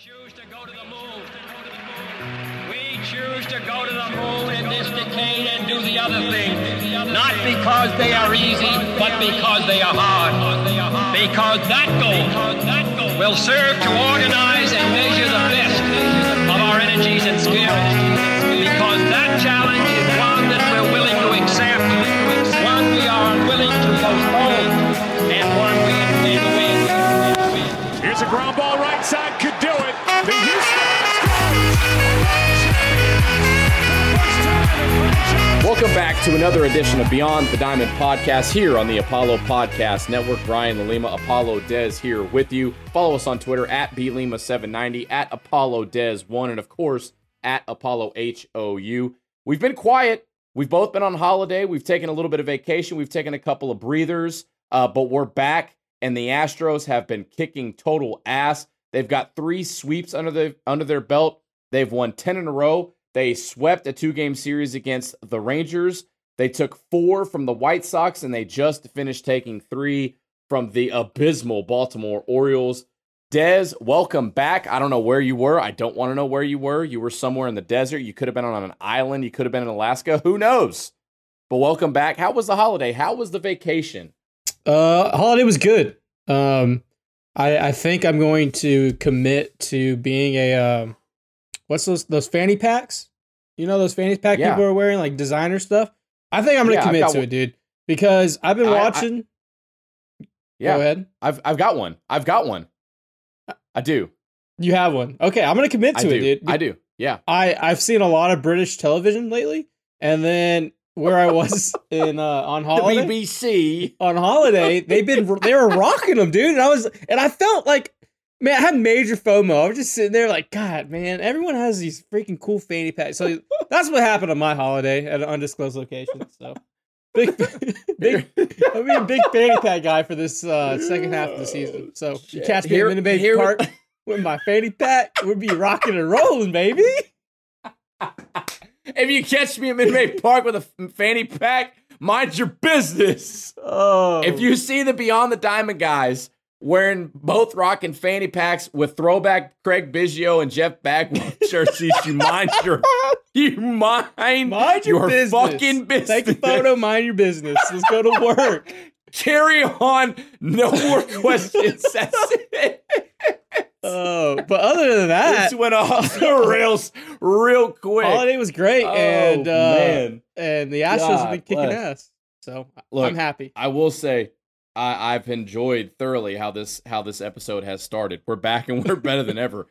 choose to go to the moon. We choose to go to the moon in this decade and do the other thing. Not because they are easy, but because they are hard. Because that goal will serve to organize and measure the best of our energies and skills. Because that challenge is one that we're willing to accept, one we are unwilling to postpone, and one we intend to win. Here's a ground ball right side, Welcome back to another edition of Beyond the Diamond podcast here on the Apollo Podcast Network. Brian Lima, Apollo Dez here with you. Follow us on Twitter at BLima790, at Apollo Dez1, and of course at Apollo HOU. We've been quiet. We've both been on holiday. We've taken a little bit of vacation. We've taken a couple of breathers, uh, but we're back, and the Astros have been kicking total ass. They've got three sweeps under the under their belt. They've won 10 in a row. They swept a two game series against the Rangers. They took four from the White Sox, and they just finished taking three from the abysmal Baltimore Orioles. Dez, welcome back. I don't know where you were. I don't want to know where you were. You were somewhere in the desert. You could have been on an island. You could have been in Alaska. Who knows? But welcome back. How was the holiday? How was the vacation? Uh, holiday was good. Um, I I think I'm going to commit to being a um, what's those those fanny packs? You know those fanny pack Yeah. people are wearing like designer stuff. I think I'm gonna Yeah, commit to one. it, dude, because I've been I- I- watching. Yeah, Go ahead. I've I've got one. I've got one. I do. You have one. Okay, I'm gonna commit I to do. it, dude. I do. Yeah. I I've seen a lot of British television lately, and then where I was in uh, on The holiday. BBC. on holiday, they've been they were rocking them, dude. And I was and I felt like man, I had major FOMO. I was just sitting there like, God, man, everyone has these freaking cool fanny packs. So that's what happened on my holiday at an undisclosed location. So big, big, I'll be a big fanny pack guy for this uh, second half of the season. So you catch me Here- at Minute Maid here- Park with my fanny pack. We'd be rocking and rolling, baby. if you catch me at Midway Park with a fanny pack, mind your business. Oh, If you see the Beyond the Diamond guys wearing both rocking fanny packs with throwback Craig Biggio and Jeff Bagwell jerseys, you mind your you mind, mind your, business, fucking business. Take a photo, mind your business. Let's go to work. Carry on. No more questions. That's it. Oh, but other than that, This went off the rails real quick. holiday was great, Oh, and uh, man. and the Astros have been kicking bless. ass. So Look, I'm happy. I will say, I, I've enjoyed thoroughly how this how this episode has started. We're back and we're better than ever.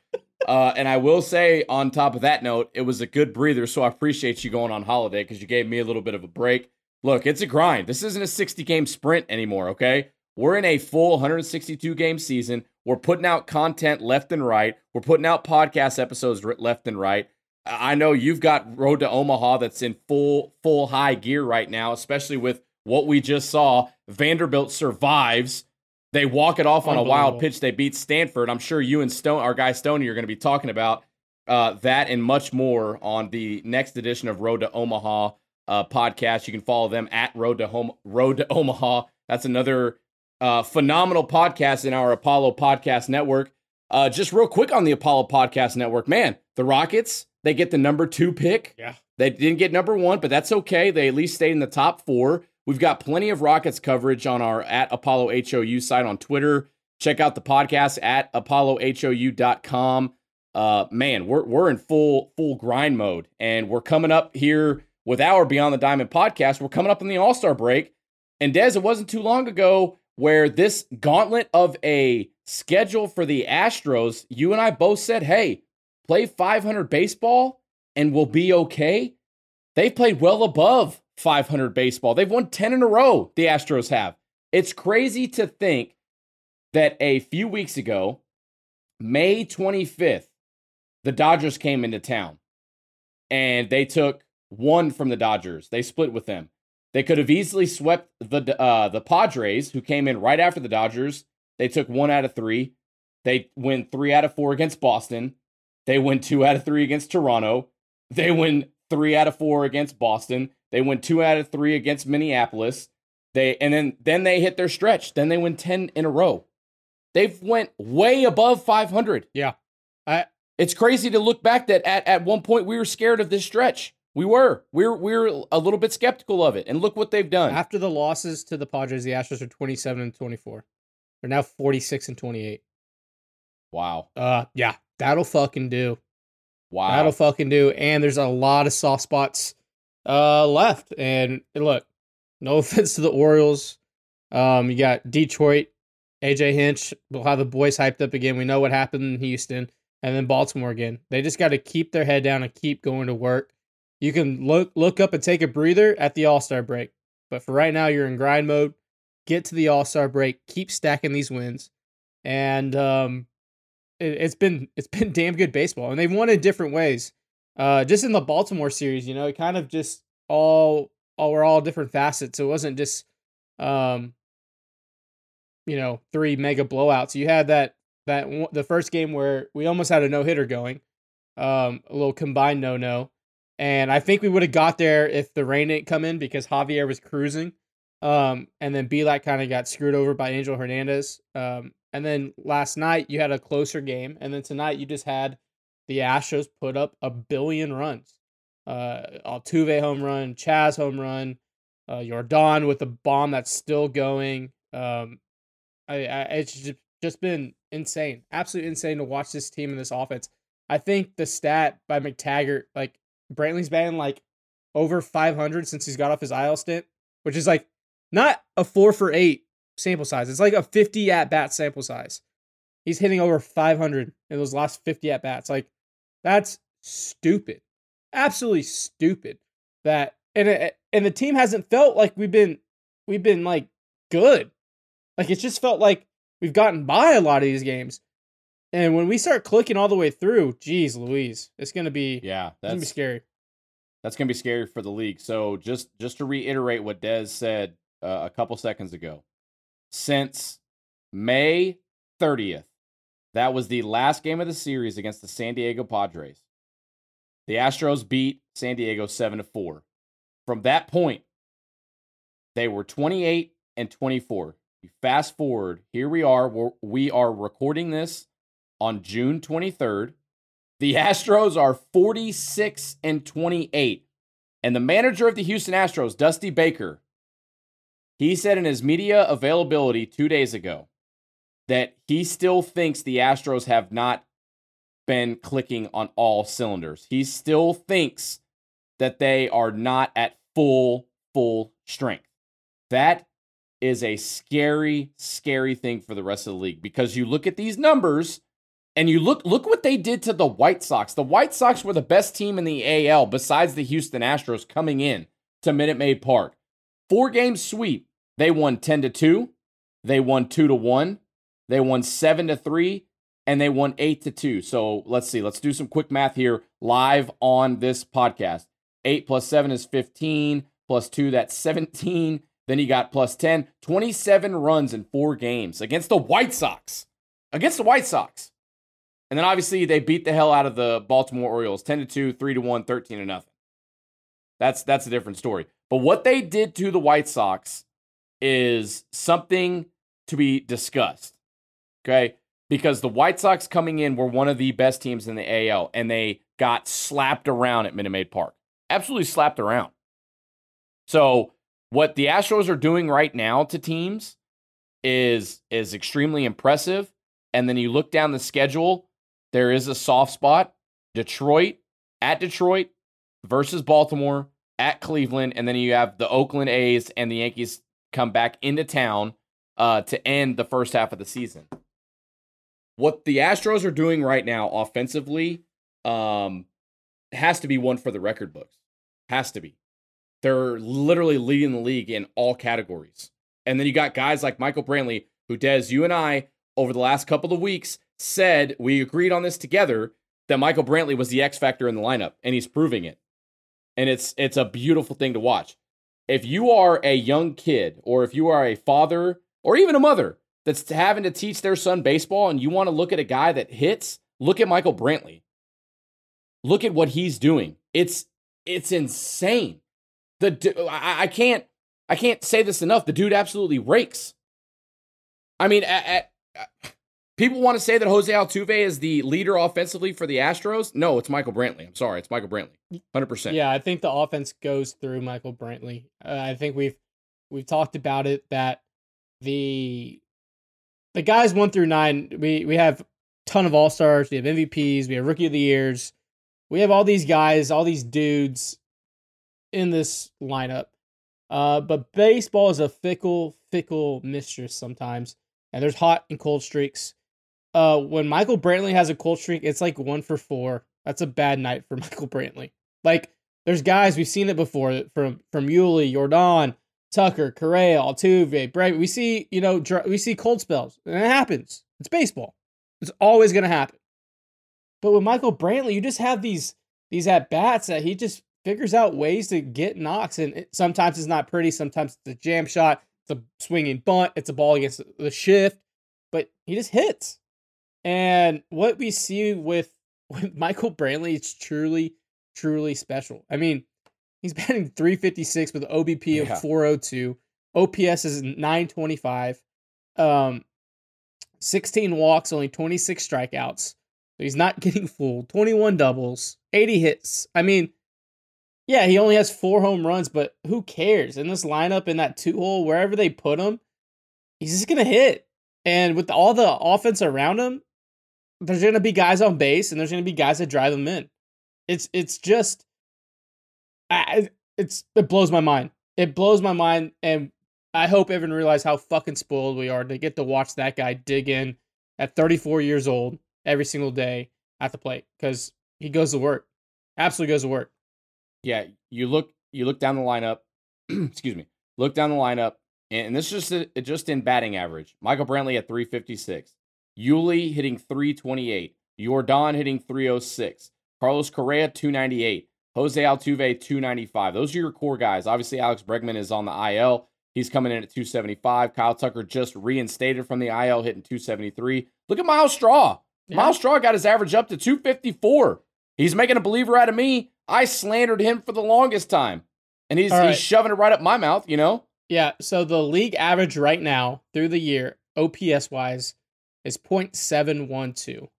Uh, and I will say, on top of that note, it was a good breather. So I appreciate you going on holiday because you gave me a little bit of a break. Look, it's a grind. This isn't a 60 game sprint anymore. Okay, we're in a full 162 game season. We're putting out content left and right. We're putting out podcast episodes left and right. I know you've got Road to Omaha that's in full full high gear right now, especially with what we just saw. Vanderbilt survives. They walk it off on a wild pitch. They beat Stanford. I'm sure you and Stone, our guy Stoney, are going to be talking about uh, that and much more on the next edition of Road to Omaha uh, podcast. You can follow them at Road to Home Road to Omaha. That's another uh, phenomenal podcast in our Apollo Podcast Network. Uh, just real quick on the Apollo Podcast Network, man, the Rockets they get the number two pick. Yeah. They didn't get number one, but that's okay. They at least stayed in the top four. We've got plenty of Rockets coverage on our at Apollo HOU site on Twitter. Check out the podcast at ApolloHOU.com. Uh, man, we're we're in full full grind mode, and we're coming up here with our Beyond the Diamond podcast. We're coming up in the All Star break, and Des, it wasn't too long ago where this gauntlet of a schedule for the Astros, you and I both said, "Hey, play 500 baseball, and we'll be okay." They've played well above 500 baseball. They've won 10 in a row. The Astros have. It's crazy to think that a few weeks ago, May 25th, the Dodgers came into town and they took one from the Dodgers. They split with them. They could have easily swept the uh, the Padres, who came in right after the Dodgers. They took one out of three. They win three out of four against Boston. They win two out of three against Toronto. They win three out of four against Boston. They win two out of three against Minneapolis. They and then then they hit their stretch. Then they win ten in a row. They've went way above 500. Yeah, I it's crazy to look back that at, at one point we were scared of this stretch. We were. We're we're a little bit skeptical of it. And look what they've done. after the losses to the Padres, the Astros are 27 and 24. They're now 46 and 28. Wow. Uh yeah, that'll fucking do. Wow. That'll fucking do. And there's a lot of soft spots uh left. And look, no offense to the Orioles. Um, you got Detroit, AJ Hinch. We'll have the boys hyped up again. We know what happened in Houston, and then Baltimore again. They just got to keep their head down and keep going to work. You can look look up and take a breather at the All Star break, but for right now, you're in grind mode. Get to the All Star break. Keep stacking these wins, and um, it, it's been it's been damn good baseball, and they've won in different ways. Uh, just in the Baltimore series, you know, it kind of just all all were all different facets. It wasn't just um, you know, three mega blowouts. You had that that the first game where we almost had a no hitter going, um, a little combined no no, and I think we would have got there if the rain didn't come in because Javier was cruising, um, and then Belak kind of got screwed over by Angel Hernandez, um, and then last night you had a closer game, and then tonight you just had the Astros put up a billion runs, uh, Altuve home run, Chas home run, uh, Yordan with a bomb that's still going. Um, I, I it's just, been insane, absolutely insane to watch this team and this offense. I think the stat by McTaggart, like Brantley's been like over 500 since he's got off his IL stint, which is like not a four for eight sample size. It's like a 50 at bat sample size. He's hitting over 500 in those last 50 at bats. Like that's stupid, absolutely stupid. That and it, and the team hasn't felt like we've been we've been like good. Like it's just felt like we've gotten by a lot of these games. And when we start clicking all the way through, geez, Louise, it's gonna be Yeah, that's gonna be scary. that's gonna be scary for the league. So just just to reiterate what Dez said uh, a couple seconds ago, since May thirtieth, that was the last game of the series against the San Diego Padres. The Astros beat San Diego seven to four. From that point, they were twenty eight and twenty four. You fast forward, here we are. We're, we are recording this on June twenty third. The Astros are 46 and 28. And the manager of the Houston Astros, Dusty Baker, he said in his media availability two days ago that he still thinks the Astros have not been clicking on all cylinders. He still thinks that they are not at full, full strength. That is a scary, scary thing for the rest of the league because you look at these numbers and you look look what they did to the White Sox. The White Sox were the best team in the AL besides the Houston Astros coming in to Minute Maid Park. Four game sweep. They won 10 to 2, they won 2 to 1, they won 7 to 3, and they won 8 to 2. So, let's see. Let's do some quick math here live on this podcast. 8 plus 7 is 15, plus 2 that's 17. Then you got plus 10, 27 runs in 4 games against the White Sox. Against the White Sox. And then obviously they beat the hell out of the Baltimore Orioles 10 to 2, 3 to 1, 13 to nothing. That's that's a different story. But what they did to the White Sox is something to be discussed. Okay? Because the White Sox coming in were one of the best teams in the AL and they got slapped around at Minute Maid Park. Absolutely slapped around. So, what the Astros are doing right now to teams is is extremely impressive. And then you look down the schedule, there is a soft spot. Detroit at Detroit versus Baltimore at Cleveland, and then you have the Oakland A's and the Yankees come back into town uh, to end the first half of the season. What the Astros are doing right now offensively um, has to be one for the record books. Has to be. They're literally leading the league in all categories. And then you got guys like Michael Brantley, who Des, you and I, over the last couple of weeks, said we agreed on this together that Michael Brantley was the X factor in the lineup, and he's proving it. And it's it's a beautiful thing to watch. If you are a young kid, or if you are a father, or even a mother that's having to teach their son baseball, and you want to look at a guy that hits, look at Michael Brantley. Look at what he's doing. It's it's insane. The I, I can't I can't say this enough. The dude absolutely rakes. I mean, at, at, people want to say that Jose Altuve is the leader offensively for the Astros. No, it's Michael Brantley. I'm sorry, it's Michael Brantley. 100%. Yeah, I think the offense goes through Michael Brantley. Uh, I think we've we've talked about it that the the guys one through nine, we we have ton of all stars, we have MVPs, we have rookie of the years, we have all these guys, all these dudes in this lineup. Uh, but baseball is a fickle, fickle mistress sometimes, and there's hot and cold streaks. Uh, when Michael Brantley has a cold streak, it's like one for four. That's a bad night for Michael Brantley. Like, there's guys we've seen it before from from Yuli, Yordan, Tucker, Correa, Altuve, Bray. We see, you know, dr- we see cold spells, and it happens. It's baseball. It's always gonna happen. But with Michael Brantley, you just have these these at bats that he just figures out ways to get knocks, and it, sometimes it's not pretty. Sometimes it's a jam shot, it's a swinging bunt, it's a ball against the shift, but he just hits. And what we see with with Michael Brantley, it's truly, truly special. I mean, he's batting 356 with an OBP Yeah. of 402. OPS is 925. Um, 16 walks, only 26 strikeouts. So he's not getting fooled. 21 doubles, 80 hits. I mean, yeah, he only has four home runs, but who cares? In this lineup, in that two hole, wherever they put him, he's just gonna hit. And with all the offense around him, there's gonna be guys on base, and there's gonna be guys that drive him in. It's it's just, I, it's it blows my mind. It blows my mind, and I hope everyone realizes how fucking spoiled we are to get to watch that guy dig in at 34 years old every single day at the plate because he goes to work, absolutely goes to work. yeah, you look you look down the lineup. excuse me. Look down the lineup, and, this is just uh, just in batting average. Michael Brantley at 356, Yuli hitting 328, Yordan hitting 306, Carlos Correa 298, Jose Altuve 295. Those are your core guys. Obviously, Alex Bregman is on the IL. He's coming in at 275. Kyle Tucker just reinstated from the IL, hitting 273. Look at Myles Straw. Yeah. Myles Straw got his average up to 254. He's making a believer out of me. I slandered him for the longest time. And he's, right. he's shoving it right up my mouth, you know? Yeah, so the league average right now through the year, OPS wise, is 0.712.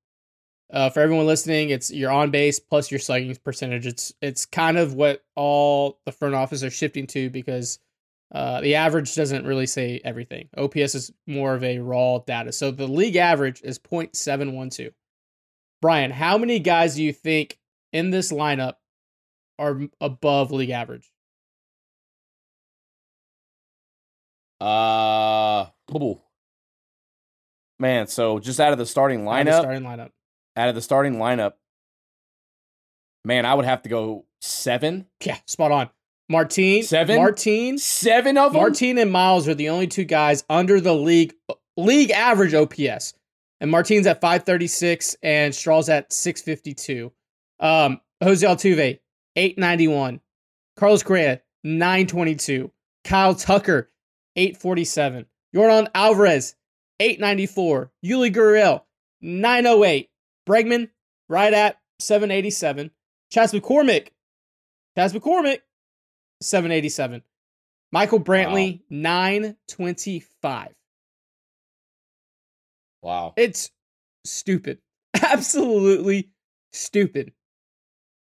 Uh, for everyone listening, it's your on base plus your slugging percentage. It's it's kind of what all the front office are shifting to because uh, the average doesn't really say everything. OPS is more of a raw data. So the league average is 0.712. Brian, how many guys do you think in this lineup are above league average? Uh, man, so just out of the starting of the lineup, starting lineup. Out of the starting lineup, man, I would have to go seven. Yeah, spot on. Martine, Seven? Martine, Seven of them? Martine, and Myles are the only two guys under the league league average OPS, and Martine's at 536 and Straw's at 652. Um, Jose Altuve 891, Carlos Correa 922, Kyle Tucker 847, Yordan Alvarez 894, Yuli Gurriel 908, Bregman right at 787, Chas McCormick, Chas McCormick 787. Michael Brantley, 925. Wow. It's stupid. Absolutely stupid.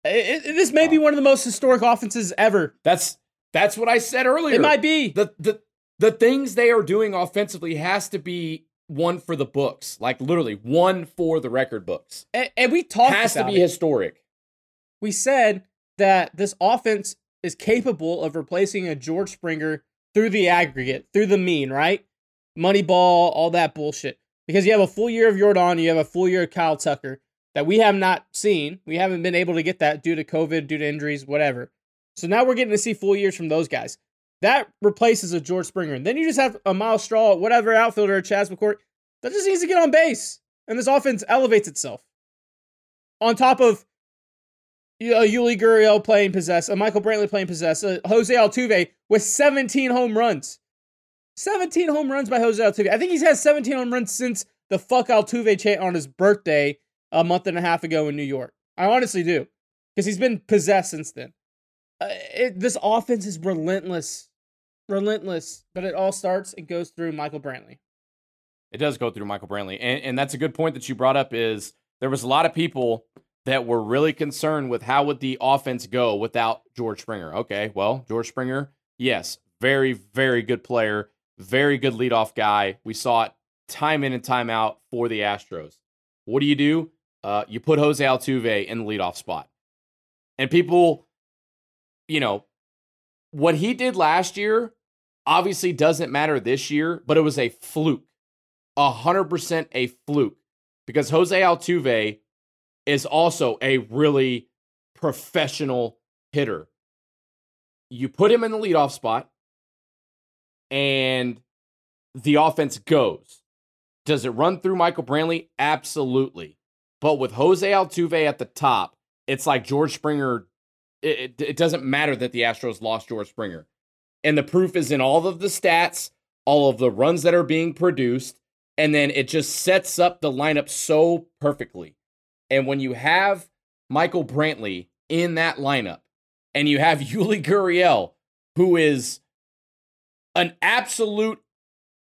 It, it- this may be one of the most historic offenses ever. That's that's what I said earlier. It might be. the the the things they are doing offensively has to be one for the books. Like literally one for the record books. And, and we talked has to be it. historic. we said that this offense is capable of replacing a George Springer through the aggregate, through the mean, right? Moneyball, all that bullshit. Because you have a full year of Yordan, you have a full year of Kyle Tucker that we have not seen. We haven't been able to get that due to COVID, due to injuries, whatever. So now we're getting to see full years from those guys. That replaces a George Springer. And then you just have a Myles Straw, whatever outfielder, Chas McCourt, that just needs to get on base. And this offense elevates itself. On top of uh, Yuli Gurriel playing possess, uh, Michael Brantley playing possess, uh, Jose Altuve with 17 home runs. 17 home runs by Jose Altuve. I think he's had 17 home runs since the fuck Altuve chant on his birthday a month and a half ago in New York. I honestly do. Because he's been possessed since then. Uh, it, this offense is relentless. Relentless. But it all starts and goes through Michael Brantley. It does go through Michael Brantley. And, and that's a good point that you brought up is there was a lot of people that were really concerned with how would the offense go without George Springer. Okay, well, George Springer, yes, very, very good player, very good leadoff guy. We saw it time in and time out for the Astros. What do you do? Uh, you put Jose Altuve in the leadoff spot. And people, you know, what he did last year obviously doesn't matter this year, but it was a fluke. A hundred percent a fluke. Because Jose Altuve is also a really professional hitter. You put him in the leadoff spot, and the offense goes. Does it run through Michael Brantley? Absolutely. But with Jose Altuve at the top, it's like George Springer. It, it, it, doesn't matter that the Astros lost George Springer. And the proof is in all of the stats, all of the runs that are being produced. And then it just sets up the lineup so perfectly. And when you have Michael Brantley in that lineup, and you have Yuli Gurriel, who is an absolute,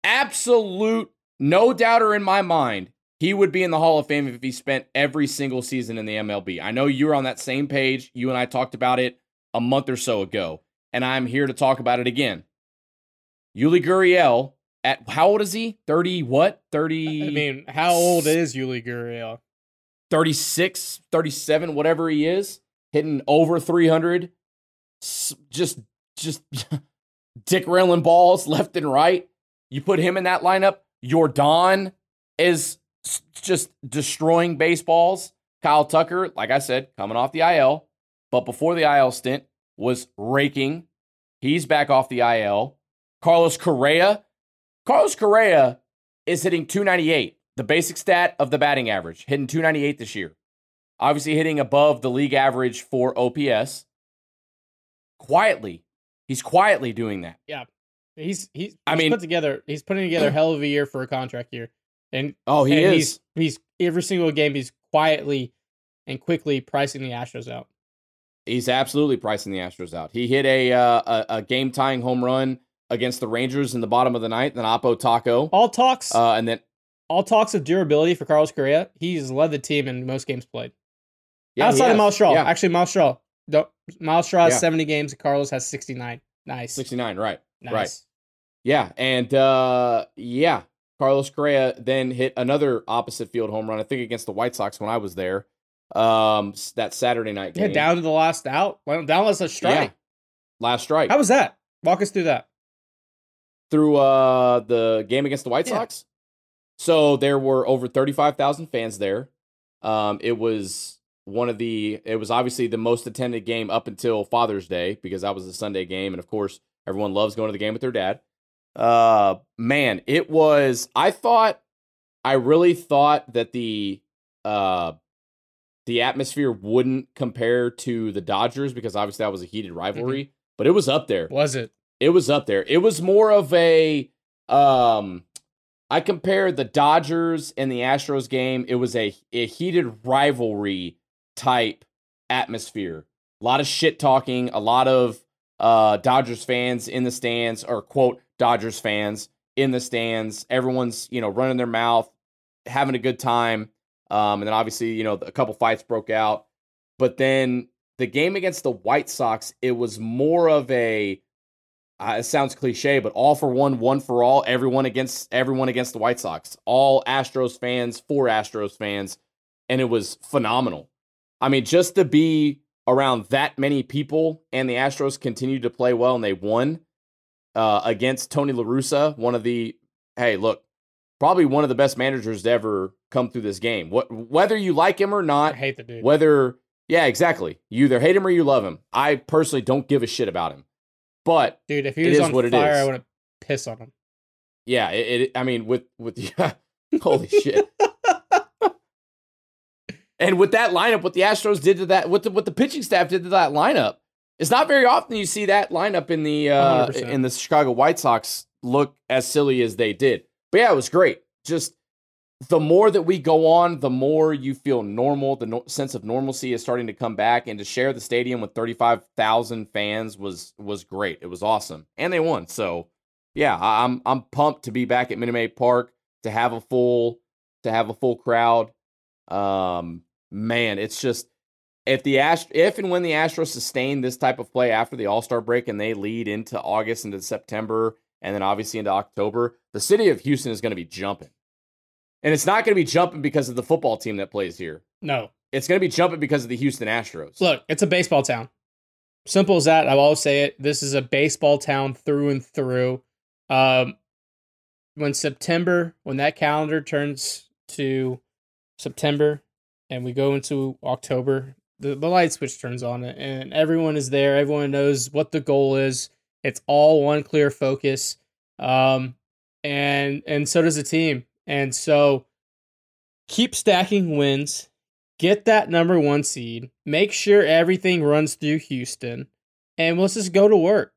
absolute no doubter in my mind, he would be in the Hall of Fame if he spent every single season in the MLB. I know you were on that same page. You and I talked about it a month or so ago, and I'm here to talk about it again. Yuli Gurriel, at how old is he? 30 what? 30 I mean, how old is Yuli Gurriel? 36, 37, whatever he is, hitting over 300. Just just dick railing balls left and right. You put him in that lineup, Yordan is just destroying baseballs. Kyle Tucker, like I said, coming off the IL, but before the IL stint was raking. He's back off the IL. Carlos Correa, Carlos Correa is hitting 298, the basic stat of the batting average, hitting 298 this year. Obviously hitting above the league average for OPS. Quietly, he's quietly doing that. Yeah. He's he's, he's I mean- put together he's putting together a hell of a year for a contract year. And Oh, he and is. he's he's every single game he's quietly and quickly pricing the Astros out. He's absolutely pricing the Astros out. He hit a uh, a, a game tying home run against the Rangers in the bottom of the ninth, then Oppo Taco, All talks uh, and then all talks of durability for Carlos Correa. He's led the team in most games played. yeah, Outside of. Myles Straw. yeah, Actually, Myles Straw. Don't, Myles Straw has Yeah. 70 games. Carlos has 69. Nice. sixty nine, right, nice. right. Yeah, and uh, yeah, Carlos Correa then hit another opposite field home run. I think against the White Sox when I was there. Um, that Saturday night game. Yeah, down to the last out. Well, down was a strike. Yeah, last strike. How was that? Walk us through that. through uh the game against the White Yeah. Sox. So there were over 35,000 fans there. Um it was one of the it was obviously the most attended game up until Father's Day because that was a Sunday game and of course everyone loves going to the game with their dad. Uh man, it was I thought I really thought that the uh the atmosphere wouldn't compare to the Dodgers because obviously that was a heated rivalry, but it was up there Was it? it was up there. It was more of a um I compared the Dodgers and the Astros game. It was a, a heated rivalry type atmosphere. A lot of shit talking, a lot of uh Dodgers fans in the stands or quote Dodgers fans in the stands. Everyone's, you know, running their mouth, having a good time. Um and then obviously, you know, a couple fights broke out. But then the game against the White Sox, it was more of a uh, it sounds cliche, but all for one, one for all, everyone against everyone against the White Sox. All Astros fans for Astros fans, and it was phenomenal. I mean, just to be around that many people, and the Astros continued to play well, and they won uh, against Tony La Russa, one of the hey, look, probably one of the best managers to ever come through this game. What whether you like him or I not, hate the dude. whether yeah, exactly. You either hate him or you love him. I personally don't give a shit about him, but Dude, if he was is on what it fire, is. I would pissed on him. Yeah, it, it I mean with with yeah, holy shit. and with that lineup, what the Astros did to that, what the what the pitching staff did to that lineup, it's not very often you see that lineup in the uh 100%. in the Chicago White Sox look as silly as they did. But yeah, it was great. Just the more that we go on, the more you feel normal. The no- sense of normalcy is starting to come back, and to share the stadium with thirty five thousand fans was was great. It was awesome, and they won. So yeah, I- I'm I'm pumped to be back at Minute Maid Park. to have a full to have a full crowd. Um, man, it's just if the Ast- if and when the Astros sustain this type of play after the All Star break and they lead into August into September and then obviously into October, the city of Houston is going to be jumping, and it's not going to be jumping because of the football team that plays here. No, It's going to be jumping because of the Houston Astros. look, it's a baseball town. Simple as that. I always say it. This is a baseball town through and through. Um, when September, when that calendar turns to September, and we go into October, the, the light switch turns on, and everyone is there. Everyone knows what the goal is. It's all one clear focus, um, and and so does the team. And so, keep stacking wins get that number one seed, make sure everything runs through Houston, and let's just go to work.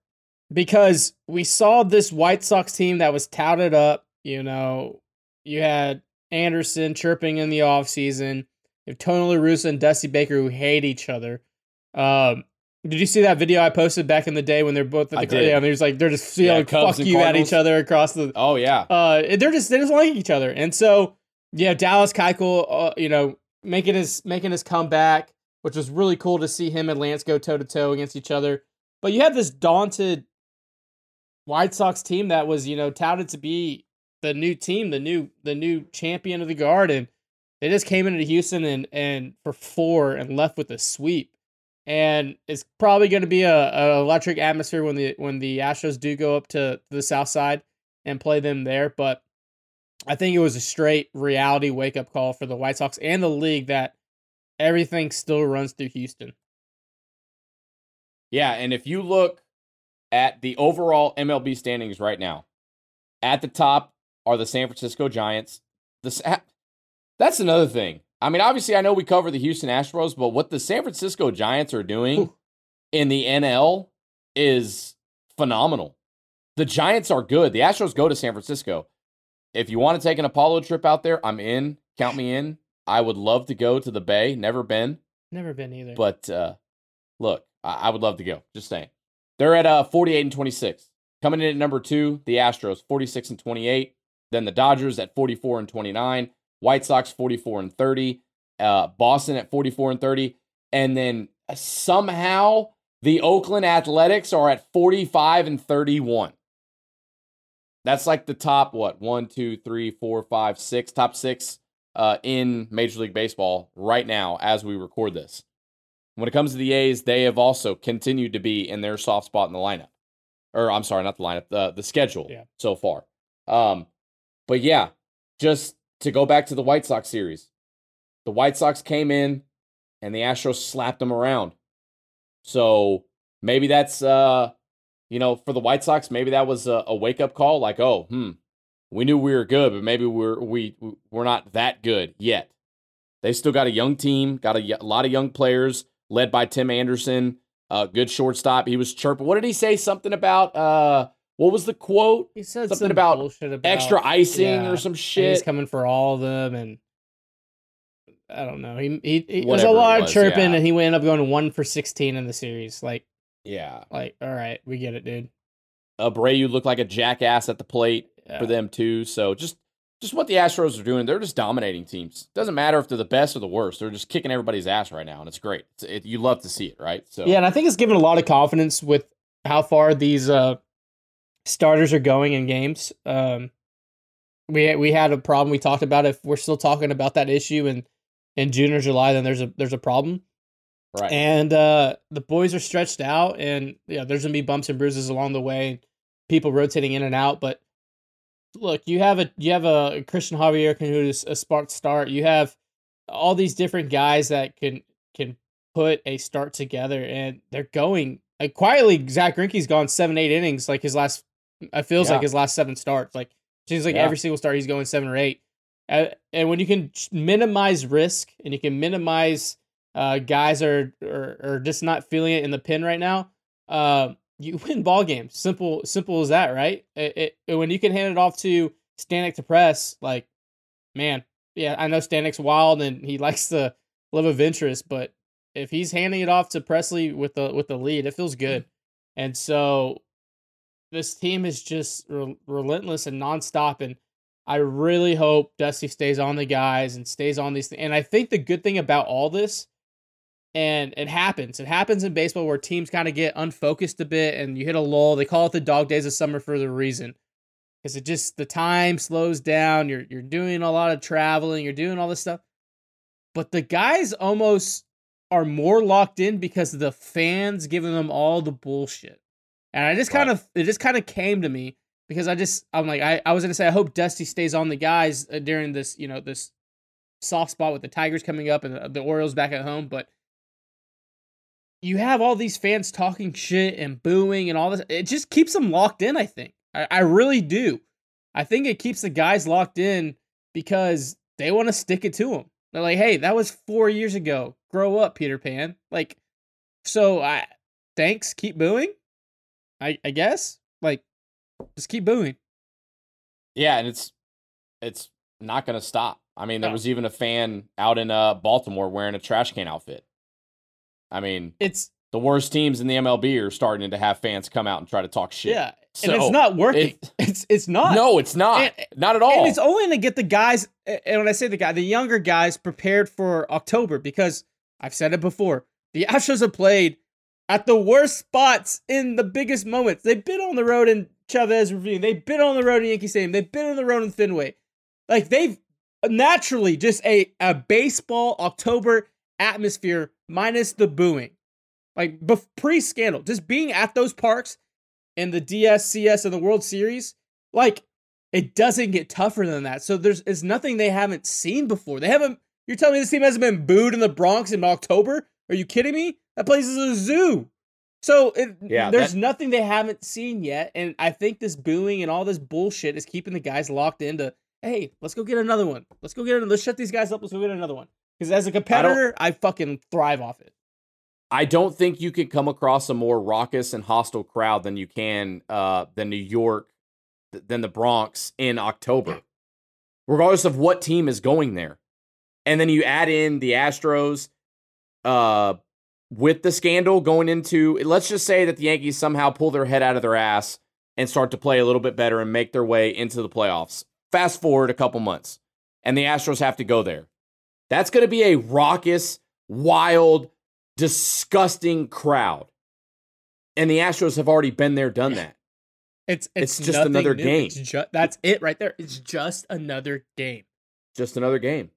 Because we saw this White Sox team that was touted up. You know, you had Anderson chirping in the offseason. You have Tony La Russa and Dusty Baker who hate each other. Um, did you see that video I posted back in the day when they're both at the did. Yeah, and there's like they're just Yeah, yelling Cubs fuck you at each other across the Oh yeah, uh they're just they just like each other. And so yeah dallas keuchel uh, you know making his making his comeback which was really cool to see him and lance go toe to toe against each other. But you had this daunted white sox team that was you know touted to be the new team the new the new champion of the Garden. they just came into houston and and for four and left with a sweep and it's probably going to be a, a electric atmosphere when the when the astros do go up to the south side and play them there. But I think it was a straight reality wake up call for the White Sox and the league that everything still runs through Houston. yeah. And if you look at the overall MLB standings right now, at the top are the San Francisco Giants. The that's another thing. I mean, obviously, I know we cover the Houston Astros, but what the San Francisco Giants are doing Ooh. in the NL is phenomenal. The Giants are good. The Astros go to San Francisco. If you want to take an Apollo trip out there, I'm in. Count me in. I would love to go to the Bay. Never been. Never been either. But uh, look, I-, I would love to go. Just saying. They're at uh, 48 and 26. Coming in at number two, the Astros, 46 and 28. Then the Dodgers at 44 and 29. White Sox, 44 and 30. Uh, Boston at 44 and 30. And then somehow the Oakland Athletics are at 45 and 31. That's like the top, what, one, two, three, four, five, six, top six uh, in Major League Baseball right now as we record this. When it comes to the A's, they have also continued to be in their soft spot in the lineup. Or I'm sorry, not the lineup, the, the schedule Yeah. so far. Um, but yeah, just to go back to the White Sox series, the White Sox came in and the Astros slapped them around. So maybe that's uh, you know, for the White Sox, maybe that was a, a wake up call. Like, oh, hmm, we knew we were good, but maybe we're we we're not that good yet. They still got a young team, got a lot of young players led by Tim Anderson, uh, good shortstop. He was chirping. What did he say? Something about uh, what was the quote? he said something some about about Extra icing yeah, or some and He's coming for all of them, and I don't know. He he, he was a lot was, of chirping, yeah. and he ended up going one for sixteen in the series. Like Yeah, like all right, we get it, dude. Abreu looked like a jackass at the plate Yeah. for them too. So just just what the Astros are doing, they're just dominating teams. Doesn't matter if they're the best or the worst. They're just kicking everybody's ass right now, and it's great. It's, it, you love to see it, right? So Yeah, and I think it's given a lot of confidence with how far these uh, starters are going in games. Um, we we had a problem. We talked about if we're still talking about that issue in in June or July, then there's a there's a problem. right. And uh, the boys are stretched out, and yeah, there's gonna be bumps and bruises along the way, people rotating in and out. But look, you have a you have a Cristian Javier can who's a spark start. You have all these different guys that can can put a start together, and they're going like quietly. Zack Greinke's gone seven eight innings, like his last. It feels Yeah. like his last seven starts. Like seems like Yeah. every single start he's going seven or eight. And when you can minimize risk and you can minimize uh, guys are, are are just not feeling it in the pin right now, uh, you win ball games. Simple, simple as that, right? It, it, when you can hand it off to Stanek to press, like, man, yeah, I know Stanek's wild and he likes to live adventurous, but if he's handing it off to Pressly with the with the lead, it feels good. And so this team is just re- relentless and nonstop. And I really hope Dusty stays on the guys and stays on these. Th- and I think the good thing about all this, and it happens, it happens in baseball where teams kind of get unfocused a bit and you hit a lull. They call it the dog days of summer for the reason. Because it just the time slows down. You're you're doing a lot of traveling. You're doing all this stuff, but the guys almost are more locked in because the fans giving them all the bullshit. And I just kind Right. of it just kind of came to me because I just I'm like I, I was gonna say I hope Dusty stays on the guys uh, during this you know this soft spot with the Tigers coming up and the, the Orioles back at home, but you have all these fans talking shit and booing and all this. It just keeps them locked in. I think I, I really do. I think it keeps the guys locked in because they want to stick it to them. They're like, hey, that was four years ago. Grow up, Peter Pan. Like, so I thanks. Keep booing. I I guess like just keep booing. Yeah, and it's it's not going to stop. I mean, there No. was even a fan out in uh, Baltimore wearing a trash can outfit. I mean, It's the worst teams in the MLB are starting to have fans come out and try to talk shit. yeah, So, and it's not working. it- it's it's not. No, it's not. And- not at all. And it's only to get the guys, and when I say the guy, the younger guys prepared for October because I've said it before. The Astros have played at the worst spots in the biggest moments. They've been on the road in Chavez Ravine. They've been on the road in Yankee Stadium. They've been on the road in Fenway. Like they've naturally just a, a baseball October atmosphere minus the booing. Like pre scandal, just being at those parks in the DSCS and the World Series, like it doesn't get tougher than that. So there's it's nothing they haven't seen before. They haven't. You're telling me this team hasn't been booed in the Bronx in October? Are you kidding me? That place is a zoo. So it, Yeah, there's that- nothing they haven't seen yet, and I think this booing and all this bullshit is keeping the guys locked into. Hey, let's go get another one. Let's go get it. Let's shut these guys up. Let's go get another one. Because as a competitor, I, fucking thrive off it. I don't think you can come across a more raucous and hostile crowd than you can uh, than New York, than the Bronx in October, regardless of what team is going there. And then you add in the Astros uh, with the scandal going into, let's just say that the Yankees somehow pull their head out of their ass and start to play a little bit better and make their way into the playoffs. Fast forward a couple months, and the Astros have to go there. That's going to be a raucous, wild, disgusting crowd. And the Astros have already been there, done that. It's It's it's, just another new. game. Ju- that's it right there. It's just another game. Just another game.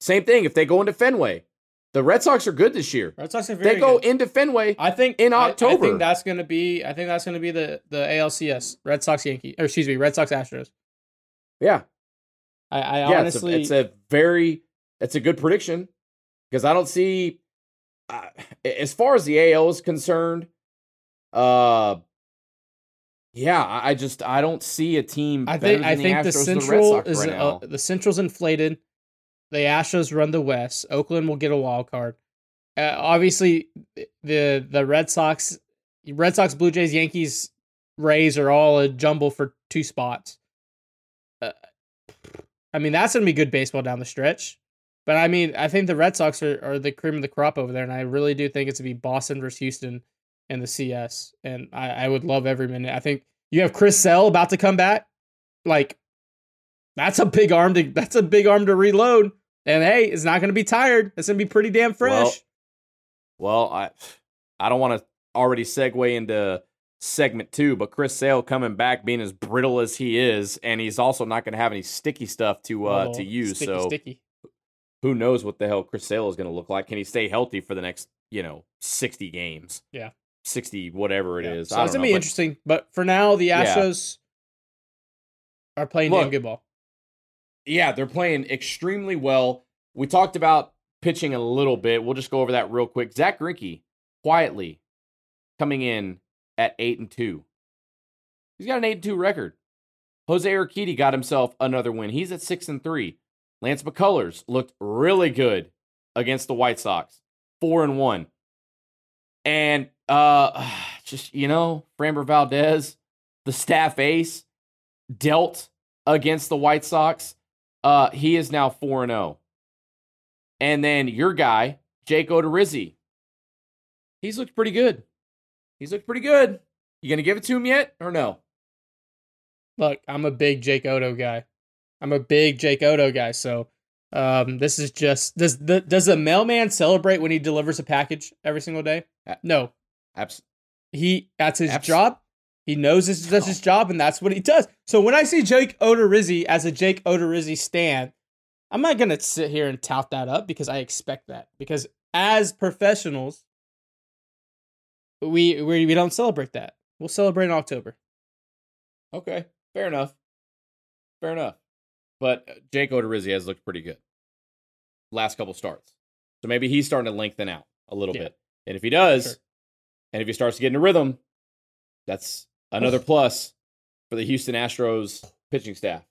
Same thing if they go into Fenway. The Red Sox are good this year. Red Sox are very they go good. into Fenway. I think in I- I, October. think that's gonna be. I think that's gonna be the the ALCS Red Sox Yankee or excuse me Red Sox Astros. Yeah. I, I yeah, honestly it's, a, it's a very it's a good prediction because I don't see uh, as far as the AL is concerned. Uh, yeah, I I just I don't see a team. I think I think the, the Astros the central Sox is right uh, the central's inflated. The Astros run the West. Oakland will get a wild card. Uh, obviously, the the Red Sox, Red Sox, Blue Jays, Yankees, Rays are all a jumble for two spots. Uh, I mean, that's gonna be good baseball down the stretch. But I mean, I think the Red Sox are, are the cream of the crop over there, and I really do think it's gonna be Boston versus Houston in the CS. And I, I would love every minute. I think you have Chris Sale about to come back. Like, that's a big arm to that's a big arm to reload. And hey, it's not gonna be tired. It's gonna be pretty damn fresh. Well, well I I don't want to already segue into segment two, but Chris Sale coming back being as brittle as he is, and he's also not going to have any sticky stuff to uh Oh, to use. sticky, so sticky. who knows what the hell Chris Sale is going to look like? Can he stay healthy for the next you know sixty games? Yeah. sixty whatever it is. Yeah. I So it's don't gonna be but interesting. But for now, the Yeah. Astros are playing damn good ball. Yeah, they're playing extremely well. We talked about pitching a little bit. We'll just go over that real quick. Zack Greinke quietly coming in at eight and two. He's got an eight and two record. Jose Urquidy got himself another win. He's at six and three. Lance McCullers looked really good against the White Sox, four and one. And uh, just you know, Framber Valdez, the staff ace, dealt against the White Sox. Uh, he is now 4 0. And then your guy, Jake Odorizzi, he's looked pretty good. He's looked pretty good. You going to give it to him yet or no? Look, I'm a big Jake Odo guy. I'm a big Jake Odo guy. So um, this is just does the does the mailman celebrate when he delivers a package every single day? No, Abs- he that's his Abs- job. He knows this that's his job, and that's what he does. So when I see Jake Odorizzi as a Jake Odorizzi stand, I'm not gonna sit here and tout that up because I expect that. Because as professionals, we we, we don't celebrate that. We'll celebrate in October. okay, fair enough. Fair enough. But uh, Jake Odorizzi has looked pretty good last couple starts. So maybe he's starting to lengthen out a little Yeah. bit. And if he does, Sure. and if he starts to get in a rhythm, that's another plus for the Houston Astros pitching staff.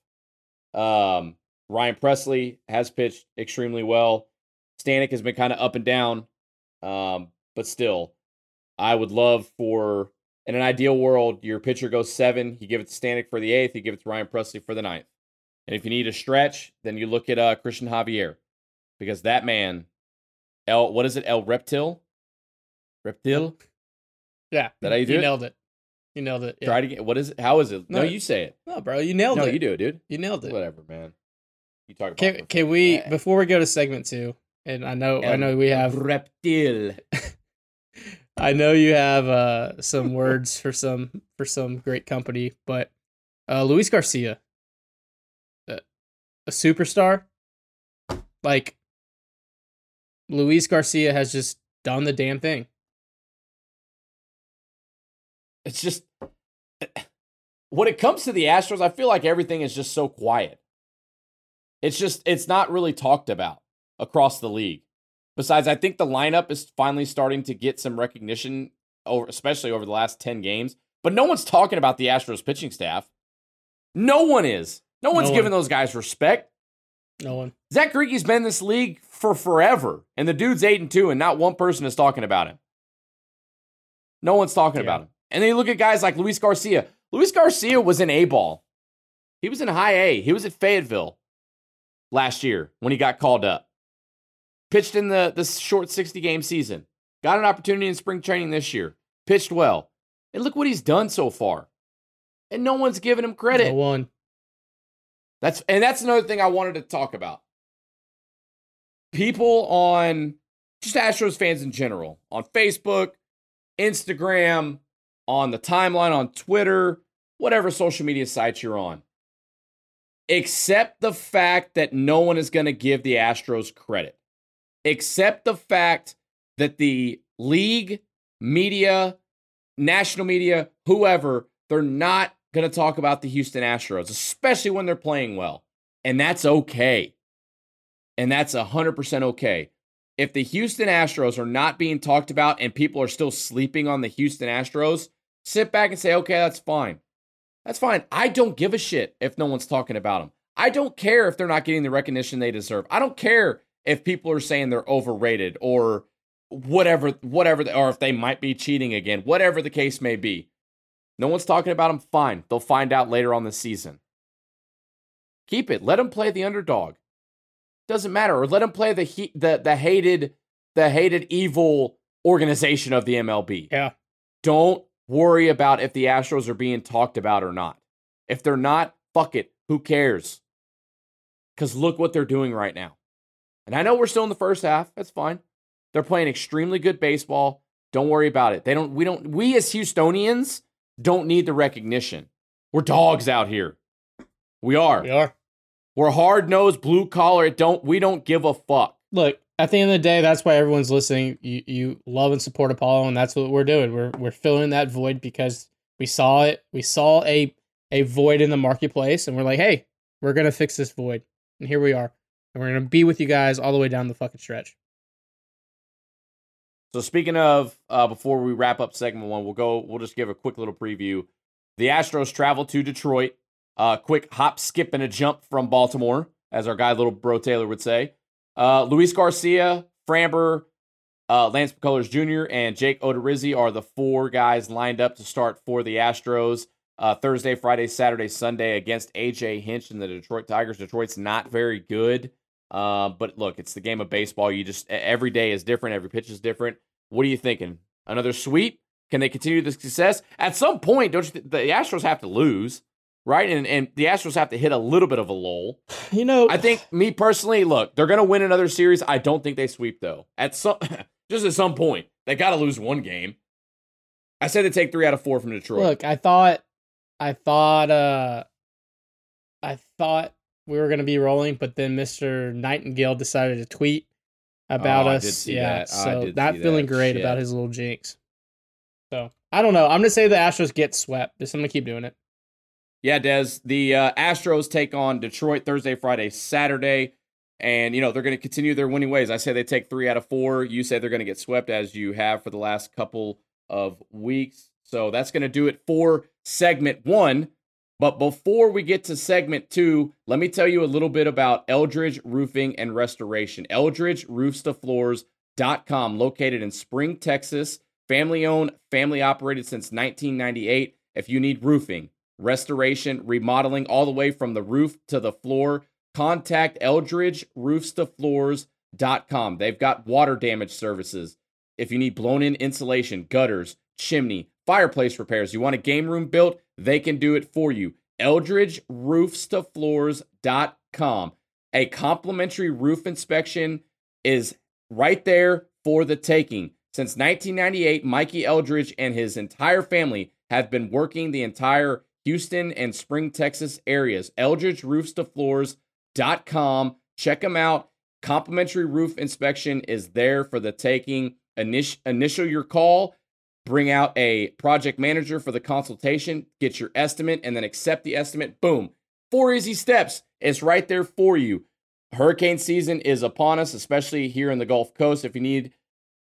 Um, Ryan Pressly has pitched extremely well. Stanek has been kind of up and down, um, but still, I would love for in an ideal world, your pitcher goes seven, you give it to Stanek for the eighth, you give it to Ryan Pressly for the ninth. And if you need a stretch, then you look at uh, Cristian Javier, because that man, El, what is it, El Reptil? Reptil? Yeah, That you do you nailed it. You nailed it. Yeah. Try to get. What is it? How is it? No, No, you say it. No, bro, you nailed No, it. you do it, dude. You nailed it. Whatever, man. You talk about. Can can we Yeah. before we go to segment two? And I know I know we have reptile. I know you have uh, some words for some for some great company, but uh, Luis Garcia, uh, a superstar, like Luis Garcia has just done the damn thing. It's just when it comes to the Astros, I feel like everything is just so quiet. It's just it's not really talked about across the league. Besides, I think the lineup is finally starting to get some recognition over especially over the last 10 games, but no one's talking about the Astros pitching staff. No one is. No one's No giving one. those guys respect. No one. Zack Greinke's been in this league for forever, and the dude's eight and two, and not one person is talking about him. No one's talking Yeah. about him. And then you look at guys like Luis Garcia. Luis Garcia was in A ball. He was in high A. He was at Fayetteville last year when he got called up. Pitched in the, the short 60 game season. Got an opportunity in spring training this year. Pitched well. And look what he's done so far. And no one's giving him credit. No one. That's and that's another thing I wanted to talk about. People on just Astros fans in general, on Facebook, Instagram, on the timeline, on Twitter, whatever social media sites you're on. Accept the fact that no one is going to give the Astros credit. Accept the fact that the league, media, national media, whoever, they're not going to talk about the Houston Astros, especially when they're playing well. And that's okay. And that's 100% okay. If the Houston Astros are not being talked about and people are still sleeping on the Houston Astros, sit back and say, okay, that's fine. That's fine. I don't give a shit if no one's talking about them. I don't care if they're not getting the recognition they deserve. I don't care if people are saying they're overrated or whatever, whatever, or if they might be cheating again, whatever the case may be. No one's talking about them. Fine. They'll find out later on the season. Keep it. Let them play the underdog. Doesn't matter. Or let them play the he- the the hated the hated evil organization of the MLB. Yeah. Don't worry about if the Astros are being talked about or not. If they're not, fuck it. Who cares? Because look what they're doing right now. And I know we're still in the first half. That's fine. They're playing extremely good baseball. Don't worry about it. They don't. We don't. We as Houstonians don't need the recognition. We're dogs out here. We are. We are. We're hard nosed, blue collar. It don't. We don't give a fuck. Look, at the end of the day, that's why everyone's listening. You you love and support Apollo, and that's what we're doing. We're we're filling that void because we saw it. We saw a a void in the marketplace, and we're like, hey, we're gonna fix this void, and here we are, and we're gonna be with you guys all the way down the fucking stretch. So speaking of, uh, before we wrap up segment one, we'll go. We'll just give a quick little preview. The Astros travel to Detroit. Uh, quick hop, skip, and a jump from Baltimore, as our guy Little Bro Taylor would say. Uh, Luis Garcia, Framber, uh, Lance McCullers Jr., and Jake Odorizzi are the four guys lined up to start for the Astros uh, Thursday, Friday, Saturday, Sunday against AJ Hinch and the Detroit Tigers. Detroit's not very good. Uh, but look, it's the game of baseball. You just every day is different. Every pitch is different. What are you thinking? Another sweep? Can they continue the success? At some point, don't you? Th- the Astros have to lose. Right? And and the Astros have to hit a little bit of a lull. You know, I think me personally, look, they're gonna win another series. I don't think they sweep though. At some just at some point, they gotta lose one game. I said they take three out of four from Detroit. Look, I thought, I thought, uh, I thought we were gonna be rolling, but then Mister Nightingale decided to tweet about Oh, us. yeah, that. So not feeling that. great Shit. about his little jinx. So I don't know. I'm gonna say the Astros get swept. Just I'm gonna keep doing it. Yeah, Des. The uh, Astros take on Detroit Thursday, Friday, Saturday. And, you know, they're going to continue their winning ways. I say they take three out of four. You say they're going to get swept as you have for the last couple of weeks. So that's going to do it for segment one. But before we get to segment two, let me tell you a little bit about Eldridge Roofing and Restoration. Eldridge Roofs to Floors.com, located in Spring, Texas. Family owned, family operated since 1998. If you need roofing, restoration, remodeling, all the way from the roof to the floor, contact Eldridge Roofs to Floors.com. They've got water damage services. If you need blown in insulation, gutters, chimney, fireplace repairs, you want a game room built, they can do it for you. Eldridge Roofs to Floors.com. A complimentary roof inspection is right there for the taking. Since 1998, Mikey Eldridge and his entire family have been working the entire Houston and Spring, Texas areas. Eldridge Roofs to Floors.com. Check them out. Complimentary roof inspection is there for the taking. Init- initial your call, bring out a project manager for the consultation, get your estimate, and then accept the estimate. Boom. Four easy steps. It's right there for you. Hurricane season is upon us, especially here in the Gulf Coast. If you need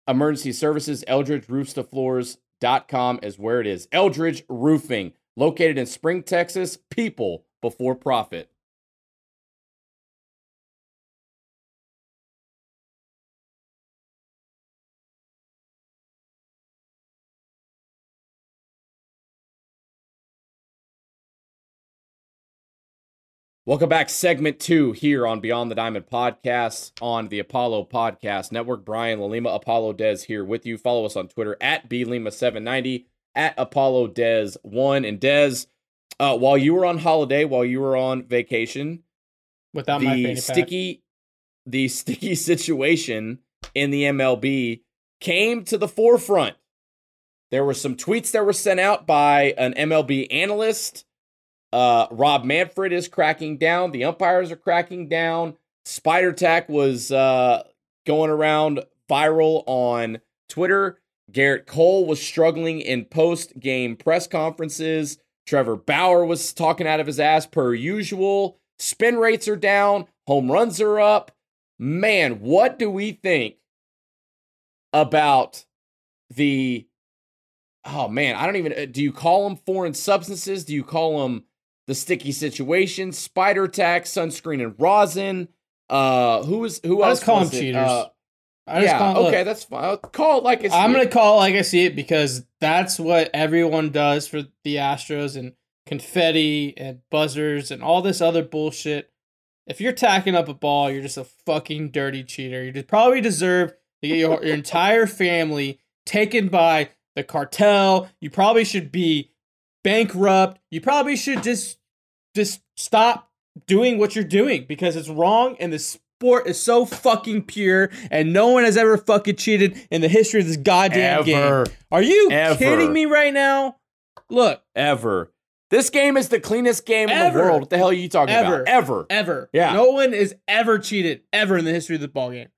emergency services, Eldridge Roofs to Floors.com is where it is. Eldridge Roofing, located in Spring, Texas. People before profit. Welcome back, segment two here on Beyond the Diamond podcast on the Apollo Podcast Network. Brian LaLima, Apollo Des here with you. Follow us on Twitter at BLima790, at Apollo Des 1. And Des, uh, while you were on holiday, while you were on vacation, Without my the fanny pack. sticky the sticky situation in the MLB came to the forefront. There were some tweets that were sent out by an MLB analyst. Uh, Rob Manfred is cracking down. The umpires are cracking down. Spider Tack was uh, going around viral on Twitter. Gerrit Cole was struggling in post game press conferences. Trevor Bauer was talking out of his ass per usual. Spin rates are down. Home runs are up. Man, what do we think about the. Oh, man, I don't even. uh, Do you call them foreign substances? Do you call them the sticky situation? Spider attack, sunscreen, and rosin. Uh, who was who I else? just call them cheaters. Uh, I just yeah, 'em- look, okay, that's fine. I'll Call it like it's. I'm gonna call it like I see it because that's what everyone does for the Astros and confetti and buzzers and all this other bullshit. If you're tacking up a ball, you're just a fucking dirty cheater. You just probably deserve to get your, your entire family taken by the cartel. You probably should be bankrupt. You probably should just just stop doing what you're doing because it's wrong and the sport is so fucking pure and no one has ever fucking cheated in the history of this goddamn Ever. game. Are you Ever. kidding me right now? Look, ever. This game is the cleanest game in the world. What the hell are you talking Ever. about? Ever. ever. Yeah. No one is ever cheated ever in the history of the ball game.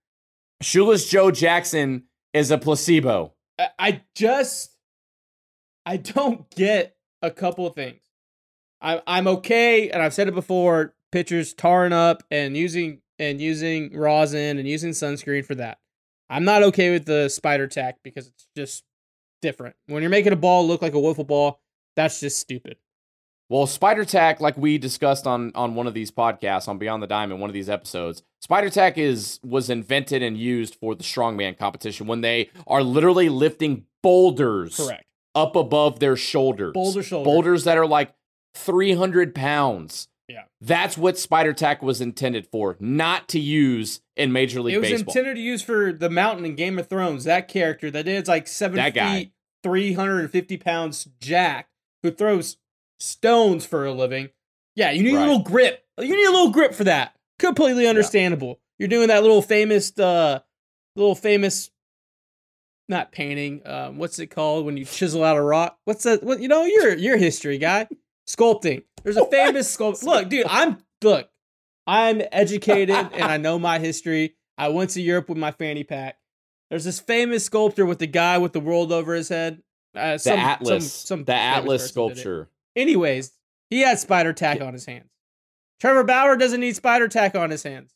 Shoeless Joe Jackson is a placebo. I, I just I don't get a couple of things. I I'm okay, and I've said it before, pitchers tarring up and using and using rosin and using sunscreen for that. I'm not okay with the spider tack because it's just different. When you're making a ball look like a wiffle ball, that's just stupid. Well, Spider Tack, like we discussed on on one of these podcasts on Beyond the Diamond, one of these episodes, Spider Tack is was invented and used for the strongman competition when they are literally lifting boulders Correct. up above their shoulders. Boulder shoulder. Boulders that are like 300 pounds. Yeah. That's what Spider Tack was intended for, not to use in Major League It was Baseball. intended to use for the mountain in Game of Thrones. That character that is like seven That guy. feet, three hundred and fifty pounds, Jack, who throws stones for a living. Yeah, you need Right. a little grip. You need a little grip for that. Completely understandable. You're doing that little famous, uh, little famous, not painting. Um, what's it called when you chisel out a rock? What's that? What you know? You're you're a history guy. Sculpting. There's a famous sculpt. Look, dude, I'm look. I'm educated and I know my history. I went to Europe with my fanny pack. There's this famous sculptor with the guy with the world over his head. Uh, The some, Atlas, some, some the Atlas person did it. sculpture. Anyways, he had spider tack on his hands. Trevor Bauer doesn't need spider tack on his hands.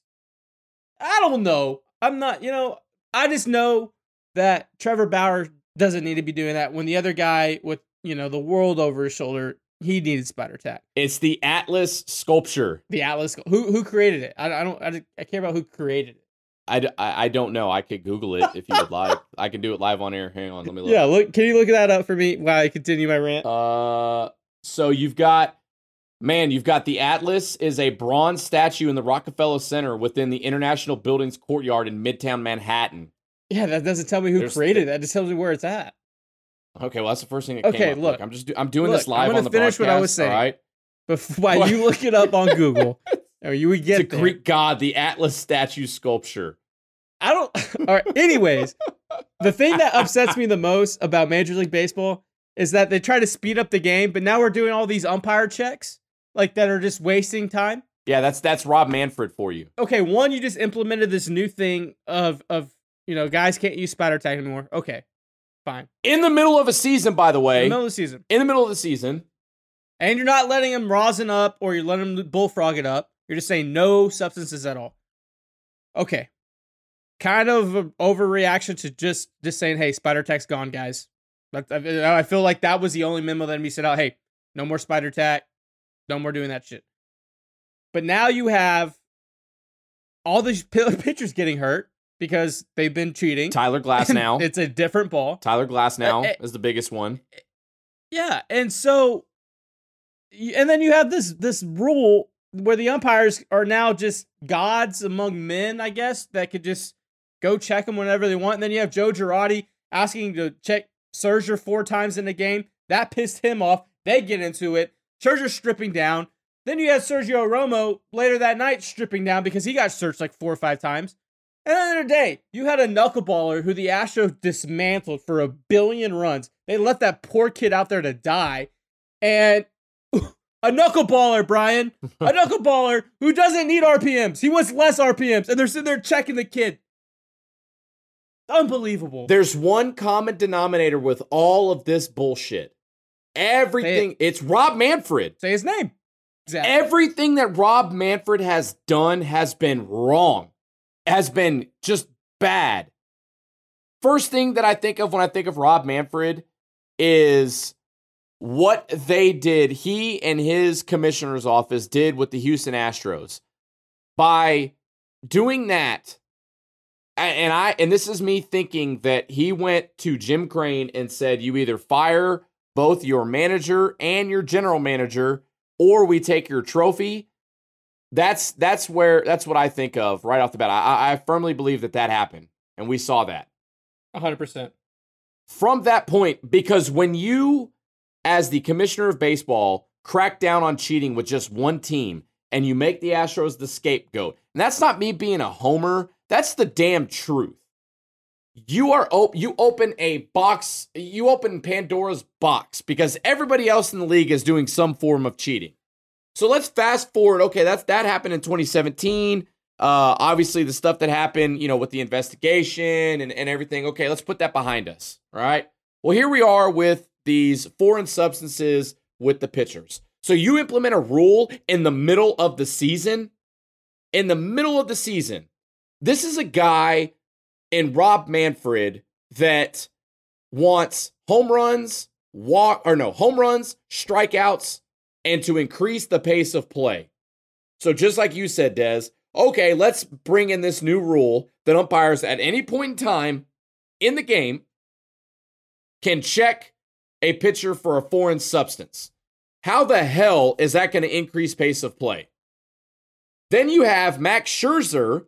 I don't know. I'm not, you know, I just know that Trevor Bauer doesn't need to be doing that when the other guy with, you know, the world over his shoulder, he needed spider tack. It's the Atlas sculpture. The Atlas, who who created it? I, I don't, I, I care about who created it. I I don't know. I could Google it if you would like. I can do it live on air. Hang on, let me look. Yeah, look, can you look that up for me while I continue my rant? Uh, so you've got, man, you've got the Atlas is a bronze statue in the Rockefeller Center within the International Buildings courtyard in Midtown Manhattan. Yeah, that doesn't tell me who There's- created it. That just tells me where it's at. Okay, well that's the first thing that Okay, came up. look. I'm just do- I'm doing Look, this I'm gonna on the finish what I was saying. All right, But while you look it up on Google, or you would get the. Greek god, the Atlas statue sculpture. I don't. All right. Anyways, the thing that upsets me the most about Major League Baseball is that they try to speed up the game, but now we're doing all these umpire checks like that are just wasting time. Yeah, that's that's Rob Manfred for you. Okay, one, you just implemented this new thing of of you know guys can't use spider tack anymore. Okay, fine. In the middle of a season, by the way. In the middle of the season, in the middle of the season, and you're not letting them rosin up or you're letting them bullfrog it up. You're just saying no substances at all. Okay, kind of a overreaction to just just saying, "Hey, spider tack's gone, guys." I I feel like that was the only memo that we sent out. Hey, no more spider tack, no more doing that shit. But now you have all these pitchers getting hurt because they've been cheating. Tyler Glass now. it's a different ball. Tyler Glasnow eh. is the biggest one. Yeah, and so, and then you have this this rule where the umpires are now just gods among men, I guess, that could just go check them whenever they want. And then you have Joe Girardi asking to check Scherzer four times in a game. That pissed him off. They get into it. Scherzer stripping down. Then you had Sergio Romo later that night stripping down because he got searched like four or five times. And the other day, you had a knuckleballer who the Astros dismantled for a billion runs. They left that poor kid out there to die. And a knuckleballer, Brian, a knuckleballer who doesn't need RPMs. He wants less RPMs. And they're sitting there checking the kid. Unbelievable. There's one common denominator with all of this bullshit. Everything, it's Rob Manfred. Say his name. Zach. Everything that Rob Manfred has done has been wrong, has been just bad. First thing that I think of when I think of Rob Manfred is what they did, he and his commissioner's office did with the Houston Astros. By doing that, and I and this is me thinking that he went to Jim Crane and said, "You either fire both your manager and your general manager, or we take your trophy." That's that's where that's what I think of right off the bat. I, I firmly believe that that happened, and we saw that 100%. from that point because when you as the commissioner of baseball crack down on cheating with just one team and you make the Astros the scapegoat. And that's not me being a homer, that's the damn truth. You are op- you open a box, you open Pandora's box because everybody else in the league is doing some form of cheating. So let's fast forward. Okay, that's that happened in 2017. Uh, obviously, the stuff that happened, you know, with the investigation and, and everything. Okay, let's put that behind us. All right. Well, here we are with these foreign substances with the pitchers. So you implement a rule in the middle of the season. In the middle of the season, this is a guy in Rob Manfred that wants home runs, walk or no home runs, strikeouts, and to increase the pace of play. So just like you said, Des, okay, let's bring in this new rule that umpires at any point in time in the game can check a pitcher for a foreign substance. How the hell is that going to increase pace of play? Then you have Max Scherzer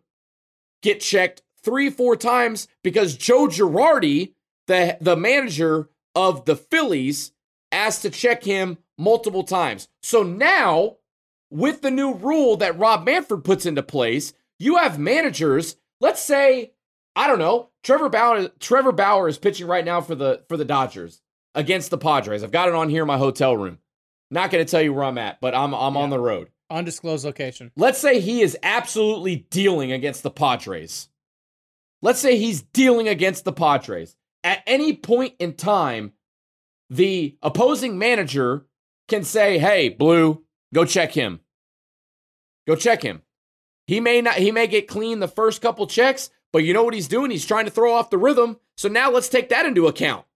get checked three, four times because Joe Girardi, the, the manager of the Phillies, asked to check him multiple times. So now, with the new rule that Rob Manfred puts into place, you have managers, let's say, I don't know, Trevor Bauer Trevor Bauer is pitching right now for the for the Dodgers against the Padres. I've got it on here in my hotel room. Not going to tell you where I'm at, but I'm I'm Yeah. on the road. Undisclosed location. Let's say he is absolutely dealing against the Padres. Let's say he's dealing against the Padres. At any point in time, the opposing manager can say, "Hey, Blue, go check him. Go check him." He may not he may get clean the first couple checks, but you know what he's doing? He's trying to throw off the rhythm. So now let's take that into account.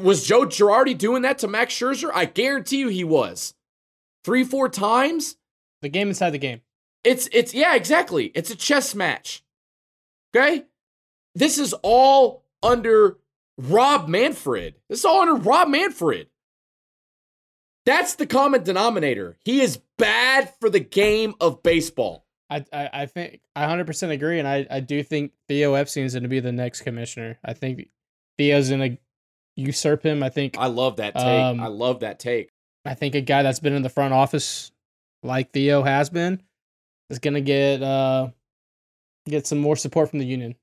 Was Joe Girardi doing that to Max Scherzer? I guarantee you he was. 3-4 times? The game inside the game. It's it's yeah, exactly. It's a chess match. Okay? This is all under Rob Manfred. This is all under Rob Manfred. That's the common denominator. He is bad for the game of baseball. I, I, I think I 100% agree, and I, I do think Theo Epstein is going to be the next commissioner. I think Theo's going to usurp him. I think I love that take. Um, I love that take. I think a guy that's been in the front office like Theo has been is going to get uh get some more support from the union.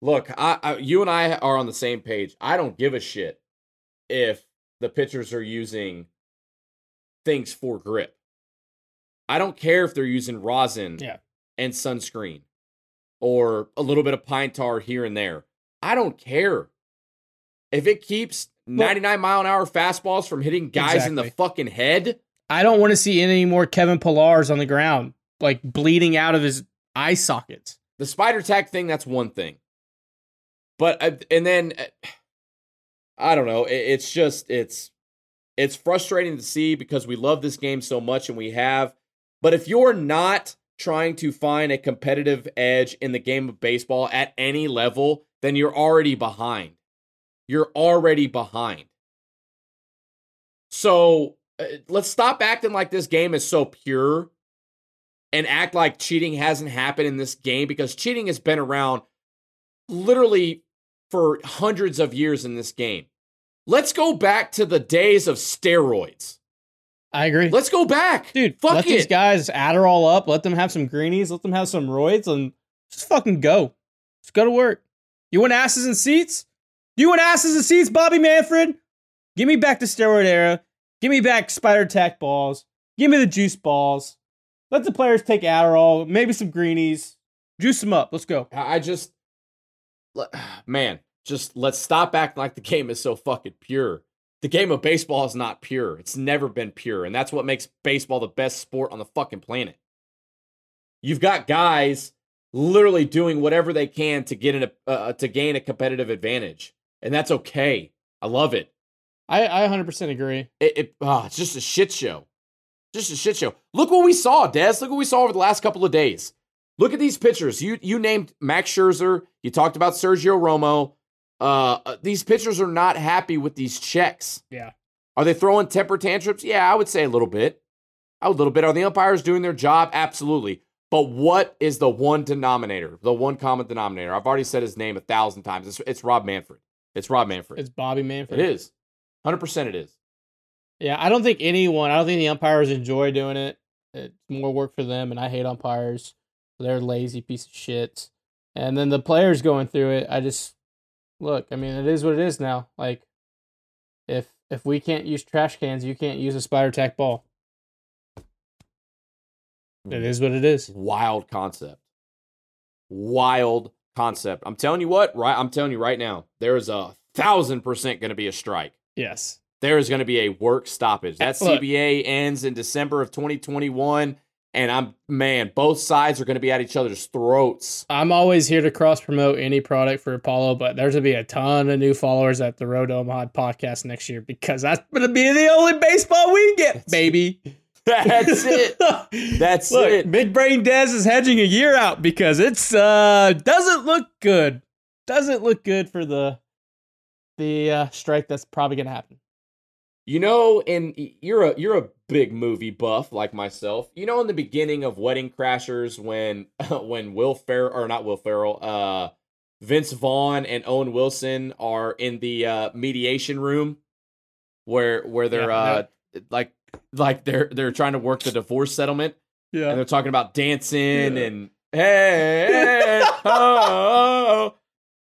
Look, I, I you and I are on the same page. I don't give a shit if the pitchers are using things for grip. I don't care if they're using rosin Yeah. and sunscreen or a little bit of pine tar here and there. I don't care. If it keeps 99 mile an hour fastballs from hitting guys in the fucking head, I don't want to see any more Kevin Pillars on the ground like bleeding out of his eye sockets. the spider tack thing, that's one thing. But, uh, and then, uh, I don't know. It's just, it's, it's frustrating to see because we love this game so much and we have. But if you're not trying to find a competitive edge in the game of baseball at any level, then you're already behind. You're already behind. So uh, let's stop acting like this game is so pure and act like cheating hasn't happened in this game because cheating has been around literally for hundreds of years in this game. Let's go back to the days of steroids. I agree. Let's go back. Dude, fuck let it. these guys Adderall up, let them have some greenies, let them have some roids, and just fucking go. Just go to work. You want asses and seats? You want asses and seats, Bobby Manfred? Give me back the steroid era. Give me back spider tack balls. Give me the juice balls. Let the players take Adderall, maybe some greenies. Juice them up. Let's go. I I just, man, just let's stop acting like the game is so fucking pure. The game of baseball is not pure. It's never been pure. And that's what makes baseball the best sport on the fucking planet. You've got guys literally doing whatever they can to get in a, uh, to gain a competitive advantage. And that's okay. I love it. I, I 100% agree. It, it ah, it's just a shit show. Just a shit show. Look what we saw, Des. Look what we saw over the last couple of days. Look at these pitchers. You you named Max Scherzer. You talked about Sergio Romo. Uh, uh, these pitchers are not happy with these checks. Yeah. Are they throwing temper tantrums? Yeah, I would say a little bit. A little bit. Are the umpires doing their job? Absolutely. But what is the one denominator? The one common denominator? I've already said his name a thousand times. It's, it's Rob Manfred. It's Rob Manfred. It's Bobby Manfred. it is. 100% it is. Yeah, I don't think anyone, I don't think the umpires enjoy doing it. It's more work for them, and I hate umpires. They're lazy piece of shit. And then the players going through it, I just look. I mean, it is what it is now. Like, if if we can't use trash cans, you can't use a spider tack ball. It hmm. is what it is. wild concept. Wild concept. I'm telling you what, right? I'm telling you right now, there is a thousand percent going to be a strike. Yes. There is going to be a work stoppage. Eh, that Look. CBA ends in December of 2021, and I'm man, both sides are going to be at each other's throats. I'm always here to cross promote any product for Apollo, but there's gonna be a ton of new followers at the Roto Mod podcast next year because that's gonna be the only baseball we get, baby. That's it. That's Look, it. Big Brain Dez is hedging a year out because it's uh doesn't look good. Doesn't look good for the the uh, strike that's probably gonna happen. You know, in you're a you're a big movie buff like myself. You know, in the beginning of Wedding Crashers, when when Will Ferrell or not Will Ferrell, uh, Vince Vaughn and Owen Wilson are in the uh, mediation room where where they're Yeah, uh like like they're they're trying to work the divorce settlement Yeah. and they're talking about dancing and hey, hey, oh,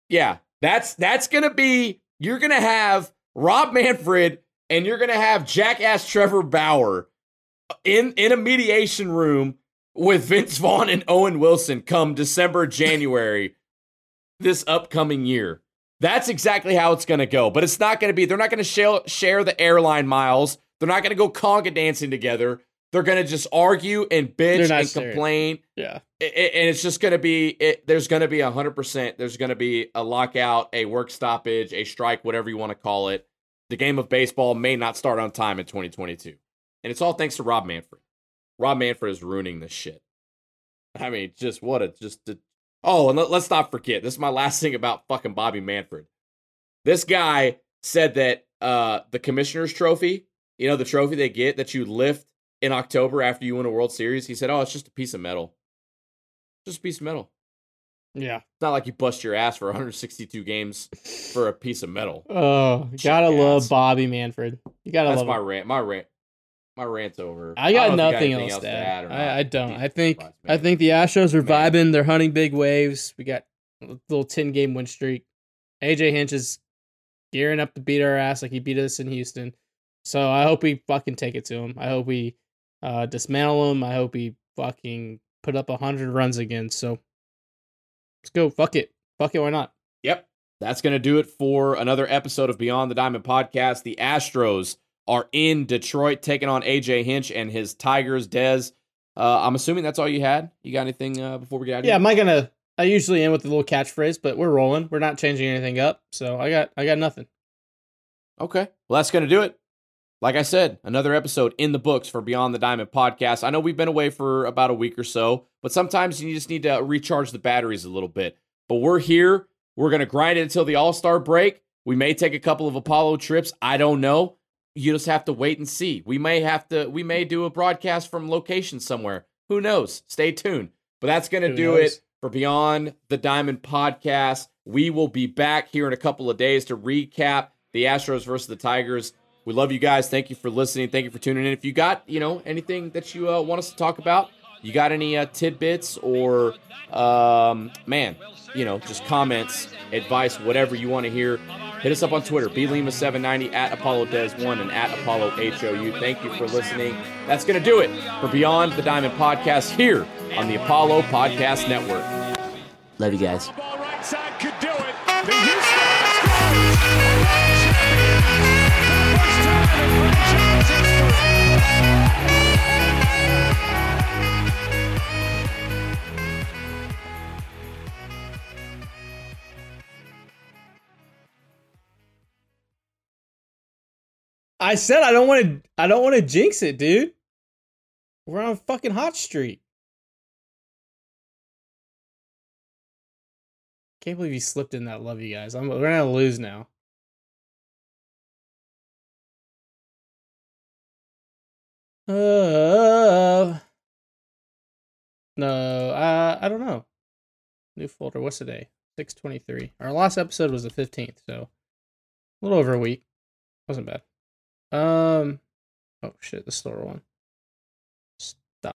yeah that's that's gonna be you're gonna have rob manfred and you're gonna have jackass trevor bauer in in a mediation room with vince vaughn and owen wilson come december january this upcoming year. That's exactly how it's gonna go but it's not gonna be they're not gonna share, share the airline miles. They're not gonna go conga dancing together. They're gonna just argue and bitch and sharing. complain. Yeah. And it's just going to be it, there's going to be a 100% there's going to be a lockout a work stoppage a strike whatever you want to call it the game of baseball may not start on time in 2022 and it's all thanks to rob manfred. Rob manfred is ruining this shit. I mean just what a just a, oh and let, let's not forget this is my last thing about fucking bobby manfred. This guy said that uh the commissioner's trophy you know the trophy they get that you lift in october after you win a world series he said oh it's just a piece of metal. Just a piece of metal. Yeah. It's not like you bust your ass for 162 games for a piece of metal. Oh, you gotta Jackass. love Bobby Manfred. You gotta That's love my him. rant. My rant. My rant's over. I got don't know if you nothing anything else to to add. or I. I don't. I think Christ, I think the Astros are Man. vibing. They're hunting big waves. We got a little ten game win streak. AJ Hinch is gearing up to beat our ass like he beat us in Houston. So I hope we fucking take it to him. I hope we uh, dismantle him. I hope he fucking put up hundred runs again. So let's go. Fuck it. Fuck it. Why not? Yep. That's going to do it for another episode of Beyond the Diamond podcast. The Astros are in Detroit taking on AJ Hinch and his Tigers. Dez, uh, I'm assuming that's all you had. You got anything uh, before we get out of Yeah, here? am I gonna? I usually end with a little catchphrase, but we're rolling. We're not changing anything up. So I got I got nothing. Okay. Well, that's going to do it. Like I said, another episode in the books for Beyond the Diamond podcast. I know we've been away for about a week or so, but sometimes you just need to recharge the batteries a little bit. But we're here. We're going to grind it until the All Star break. We may take a couple of Apollo trips. I don't know. You just have to wait and see. We may have to, we may do a broadcast from location somewhere. Who knows? Stay tuned. But that's going to do knows? it for Beyond the Diamond podcast. We will be back here in a couple of days to recap the Astros versus the Tigers. We love you guys. Thank you for listening. Thank you for tuning in. If you got, you know, anything that you uh, want us to talk about, you got any uh, tidbits or, um, man, you know, just comments, advice, whatever you want to hear, hit us up on Twitter, blima790 at Apollo Des1 and at Apollo HOU. Thank you for listening. That's going to do it for Beyond the Diamond podcast here on the Apollo Podcast Network. Love you guys. I said I don't want to. I don't want to jinx it, dude. We're on fucking hot streak. Can't believe you slipped in that. Love you guys. I'm. We're gonna lose now. Uh. No, uh, I don't know. New folder. What's today? Six twenty three. Our last episode was the fifteenth, so a little over a week. Wasn't bad. Um. Oh shit, the store one.